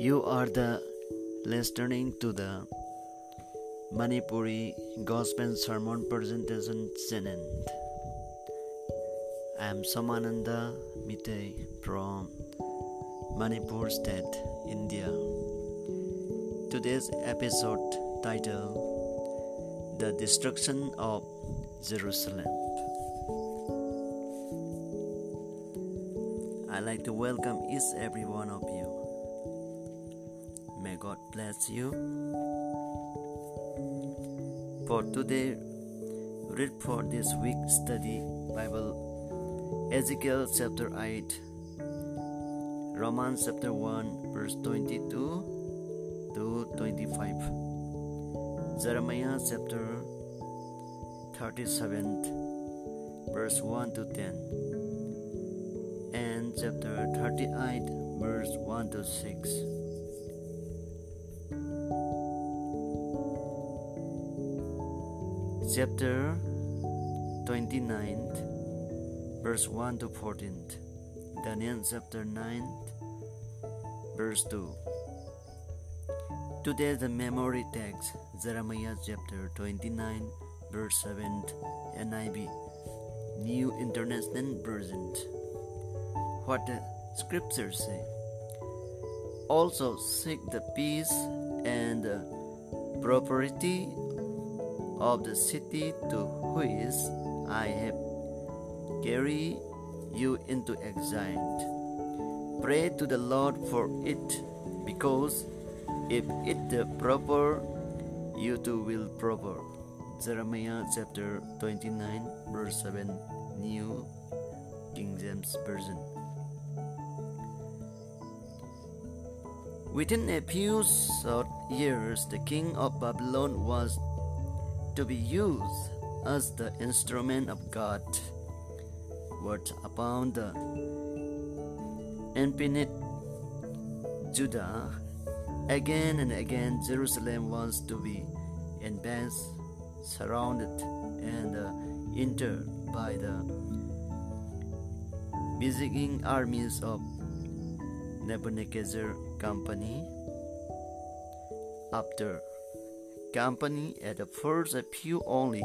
You are the listening to the Manipuri Gospel Sermon Presentation channel. I am Samananda Mitay from Manipur State, India. Today's episode title The Destruction of Jerusalem. I'd like to welcome each every one of you. Bless you. For today, read for this week study Bible Ezekiel chapter 8, Romans chapter 1, verse 22 to 25, Jeremiah chapter 37, verse 1 to 10 and chapter 38, verse 1 to 6. Chapter 29, verse 1 to 14. Daniel chapter 9, verse 2. Today the memory text Jeremiah chapter 29, verse 7, NIV, New International Version what the scriptures say. Also seek the peace and the property of the city to which I have carried you into exile. Pray to the Lord for it, because if it proper, you too will proper. Jeremiah chapter 29, verse 7, New King James Version. Within a few short years, the king of Babylon was to be used as the instrument of God. What upon the infinite Judah, again and again Jerusalem was to be invaded, surrounded, and uh, entered by the besieging armies of Nebuchadnezzar company. After company at the first a few only,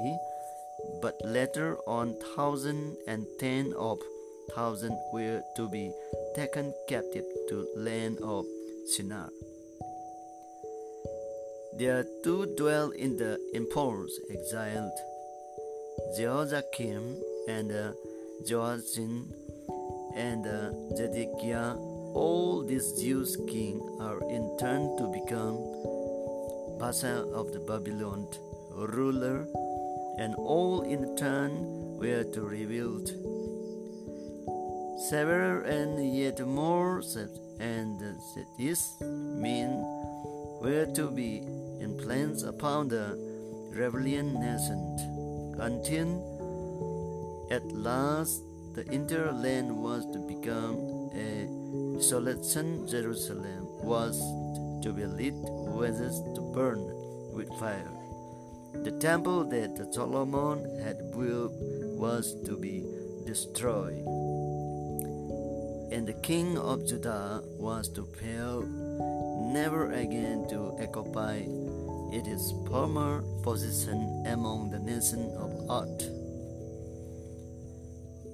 but later on thousand and ten of thousand were to be taken captive to land of Shinar. There two dwell in the enforced exiled Jehoiakim and uh, Joachim and uh, Zedekiah all these Jews kings are in turn to become vassal of the Babylon ruler, and all in turn were to rebuild. Several and yet more and these men were to be influenced upon the rebellion nation until at last the entire land was to become a Desolation Jerusalem was to be lit with to burn with fire. The temple that Solomon had built was to be destroyed. And the king of Judah was to fail never again to occupy its former position among the nations of earth.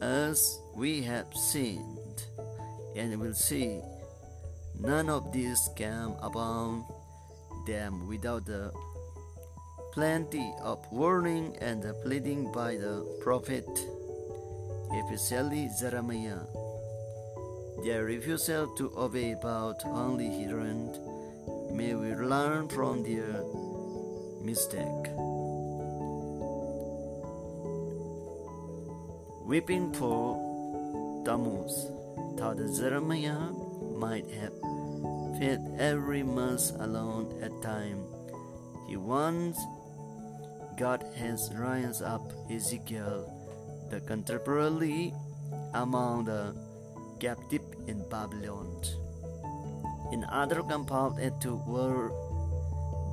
As we have seen, and will see none of these came upon them without the plenty of warning and pleading by the prophet, especially Jeremiah. Their refusal to obey about only hearing may we learn from their mistake. Weeping for Tammuz thought Jeremiah might have fed every month alone at time. He once God has raised up Ezekiel, the contemporary among the captive in Babylon. In other compounded to were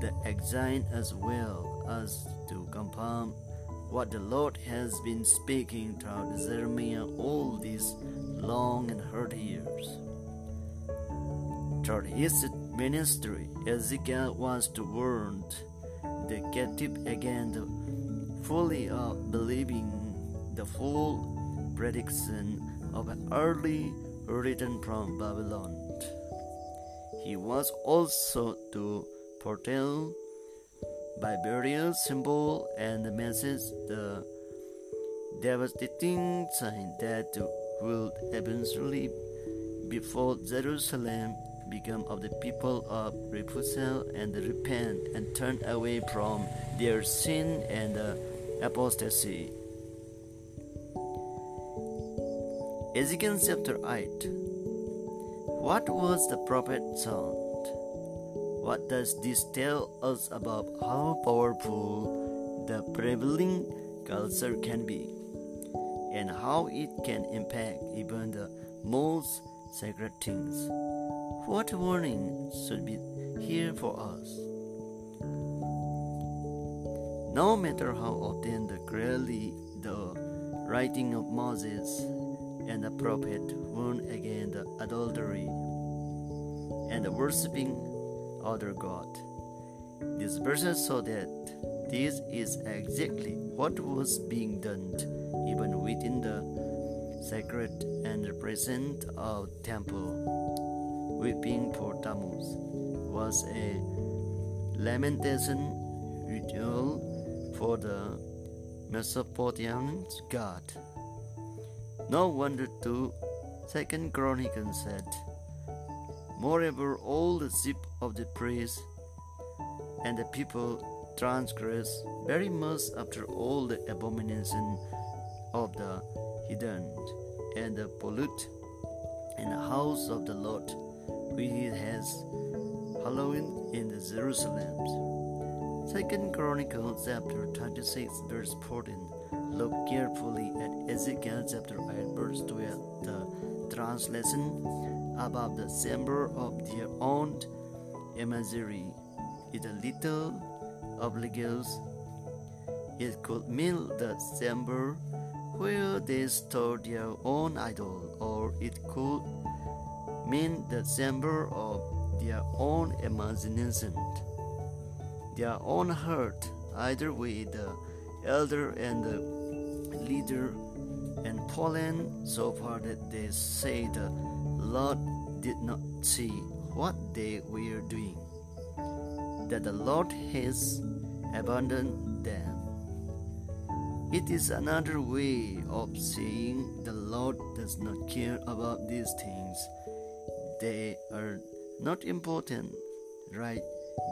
the exile as well as to confirm what the Lord has been speaking through Jeremiah all these long and hard years. Through his ministry, Ezekiel was to warn the captive against fully of believing the full prediction of an early return from Babylon. He was also to foretell by various symbol and message the devastating sign that would eventually befall Jerusalem become of the people of refusal and repent and turn away from their sin and uh, apostasy. Ezekiel chapter 8 What was the prophet sound? What does this tell us about how powerful the prevailing culture can be and how it can impact even the most sacred things? What warning should be here for us? No matter how often the clearly the writing of Moses and the prophet warn against adultery and the worshipping other god. These verses show that this is exactly what was being done even within the sacred and present of temple weeping for Tammuz was a lamentation ritual for the Mesopotamian god. No wonder too, Second Chronicles said, Moreover, all the sheep of the priests and the people transgress very much after all the abomination of the heathen and the pollute in the house of the Lord which has Halloween in the Jerusalem. Second Chronicles chapter 26 verse 14. Look carefully at Ezekiel chapter 8 verse 12. The translation about the chamber of their own imagery is a little oblivious. It could mean the chamber where they store their own idol, or it could mean the chamber of their own imagination, their own heart, either with the elder and the leader and fallen so far that they say the Lord did not see what they were doing, that the Lord has abandoned them. It is another way of saying the Lord does not care about these things they are not important right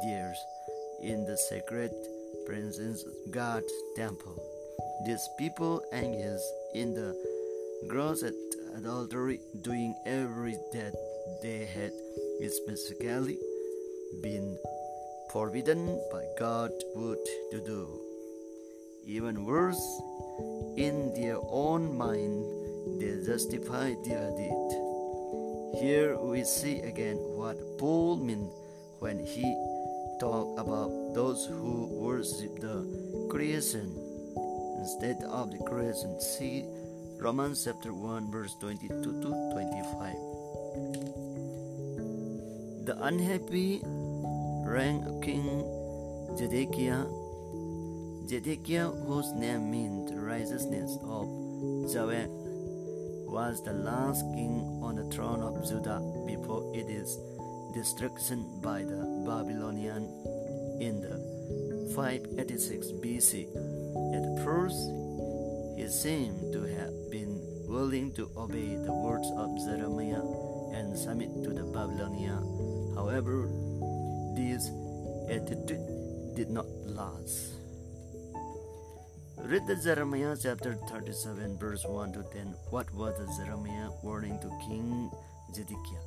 dears, in the sacred presence of God's temple. These people engage in the gross adultery, doing every that they had specifically been forbidden by God would to do. Even worse, in their own mind, they justify their deed. Here we see again what Paul meant when he talked about those who worship the creation instead of the creation. See Romans chapter 1 verse 22 to 25. The unhappy reign of King Zedekiah, Zedekiah whose name means righteousness of Yahweh was the last king on the throne of Judah before its destruction by the Babylonian in the 586 BC. At first, he seemed to have been willing to obey the words of Jeremiah and submit to the Babylonian. However, this attitude did not last. Read the Jeremiah chapter 37, verse 1 to 10. What was the Jeremiah warning to King Zedekiah?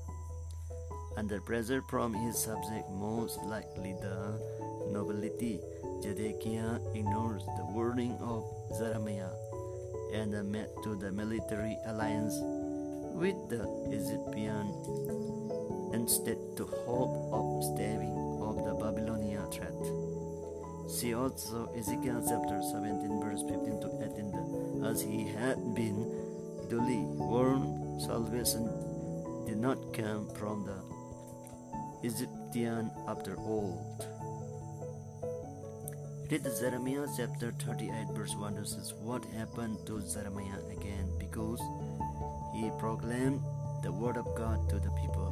Under pressure from his subject, most likely the nobility, Zedekiah ignores the warning of Jeremiah and met to the military alliance with the Egyptian instead to hope of staving off the Babylonian threat. See also Ezekiel chapter 17, verse 15 to 18. As he had been duly warned, salvation did not come from the Egyptian after old. Read Jeremiah chapter 38, verse 1 to 6. What happened to Jeremiah again? Because he proclaimed the word of God to the people.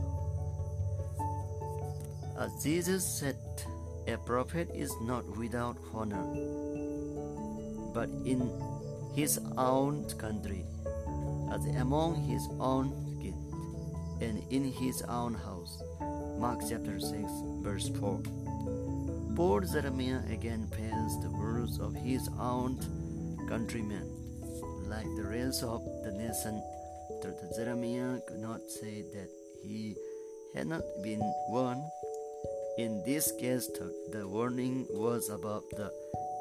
As Jesus said, a prophet is not without honor, but in his own country, as among his own kin, and in his own house. Mark chapter 6, verse 4. Poor Jeremiah again pays the words of his own countrymen. Like the rest of the nation, Jeremiah could not say that he had not been warned. In this case, the warning was about the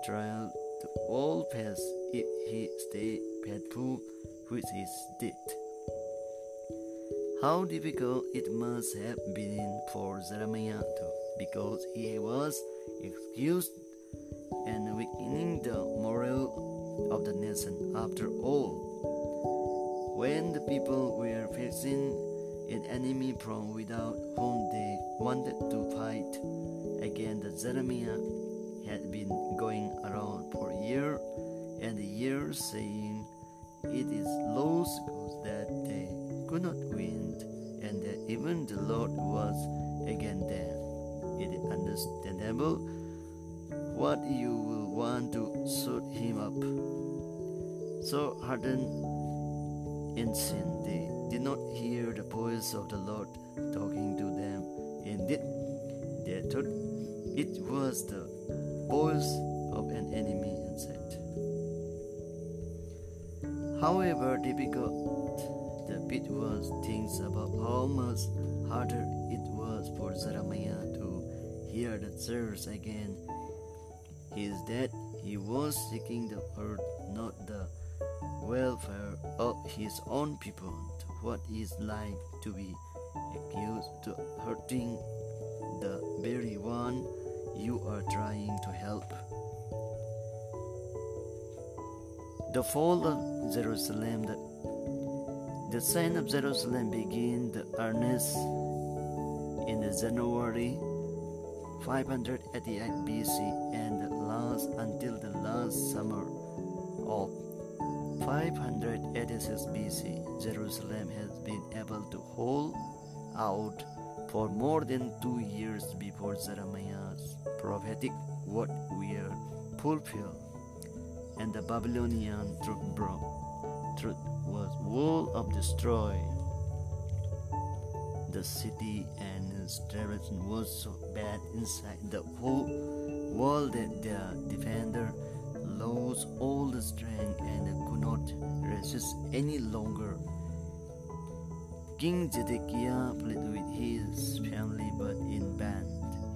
trial to all pass if he stay faithful with his did. How difficult it must have been for Jeremiah too, because he was excused and weakening the morale of the nation. After all, when the people were facing an enemy from without whom they wanted to fight again, the Jeremiah had been going around for years and years saying, It is lost cause that they could not win, and that even the Lord was against them. It is understandable what you will want to suit him up. So hardened in sin, they did not hear of the Lord talking to them. Indeed, they thought it was the voice of an enemy and said, However difficult the pit was, thinks about how much harder it was for Jeremiah to hear the church again. He is that he was seeking the earth, not the welfare of his own people. What is like to be accused to hurting the very one you are trying to help. The fall of Jerusalem, the, the sign of Jerusalem began the earnest in the January 588 BC and last until the last summer of 586 BC. Jerusalem has been able to hold out for more than two years before Jeremiah's prophetic word were fulfilled, and the Babylonian truth broke. Truth was full of destroy. The city and its direction was so bad inside the whole wall that the defender lost all the strength and could not resist any longer. King Zedekiah fled with his family, but in band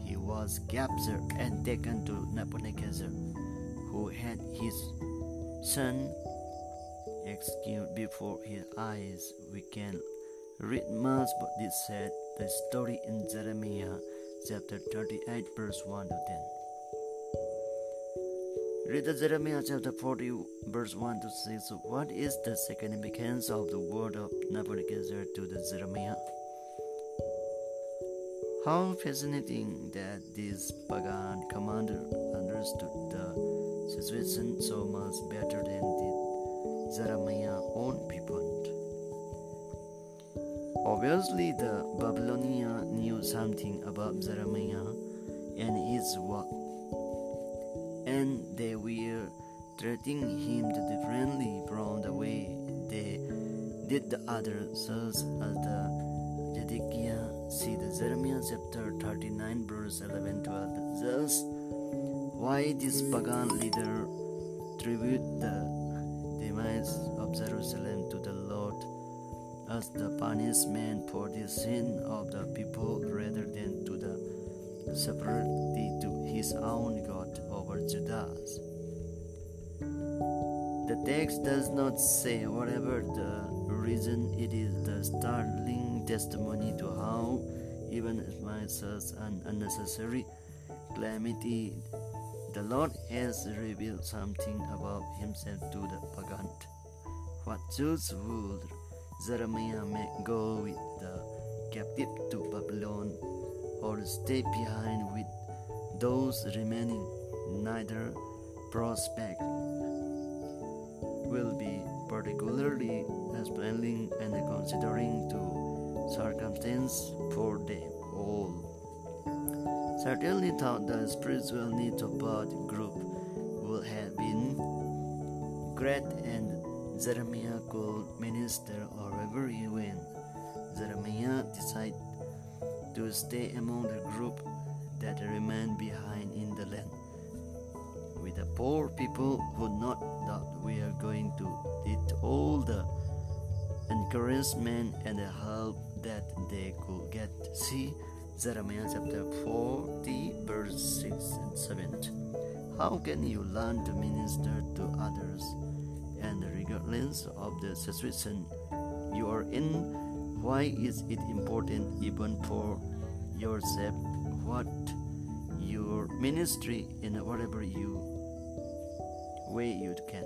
he was captured and taken to Nebuchadnezzar, who had his son executed before his eyes. We can read much but this said the story in Jeremiah chapter 38 verse 1 to 10. Read the Jeremiah chapter 40 verse 1 to 6. What is the significance of the word of Nebuchadnezzar to the Jeremiah? How fascinating that this pagan commander understood the situation so much better than did Jeremiah's own people. Obviously, the Babylonian knew something about Jeremiah and his work, and they were treating him differently from the way they did the others, such as the Zedekiah. See the Jeremiah chapter 39, verse 11 12. Just why this pagan leader tribute the demise of Jerusalem to the Lord as the punishment for the sin of the people rather than to the separately to his own God Judah. The text does not say whatever the reason it is the startling testimony to how even by such an unnecessary calamity the Lord has revealed something about himself to the pagan. What Jews would Jeremiah may go with the captive to Babylon or stay behind with those remaining, neither prospect will be particularly explaining and considering to circumstance for them all. Certainly thought the spiritual needs of both group would have been great and Jeremiah could minister wherever he went. Jeremiah decided to stay among the group that remained behind poor people who not that we are going to need all the encouragement and the help that they could get. See Jeremiah chapter 40, verse 6 and 7. How can you learn to minister to others and regardless of the situation you are in? Why is it important even for yourself what your ministry in whatever you way you can?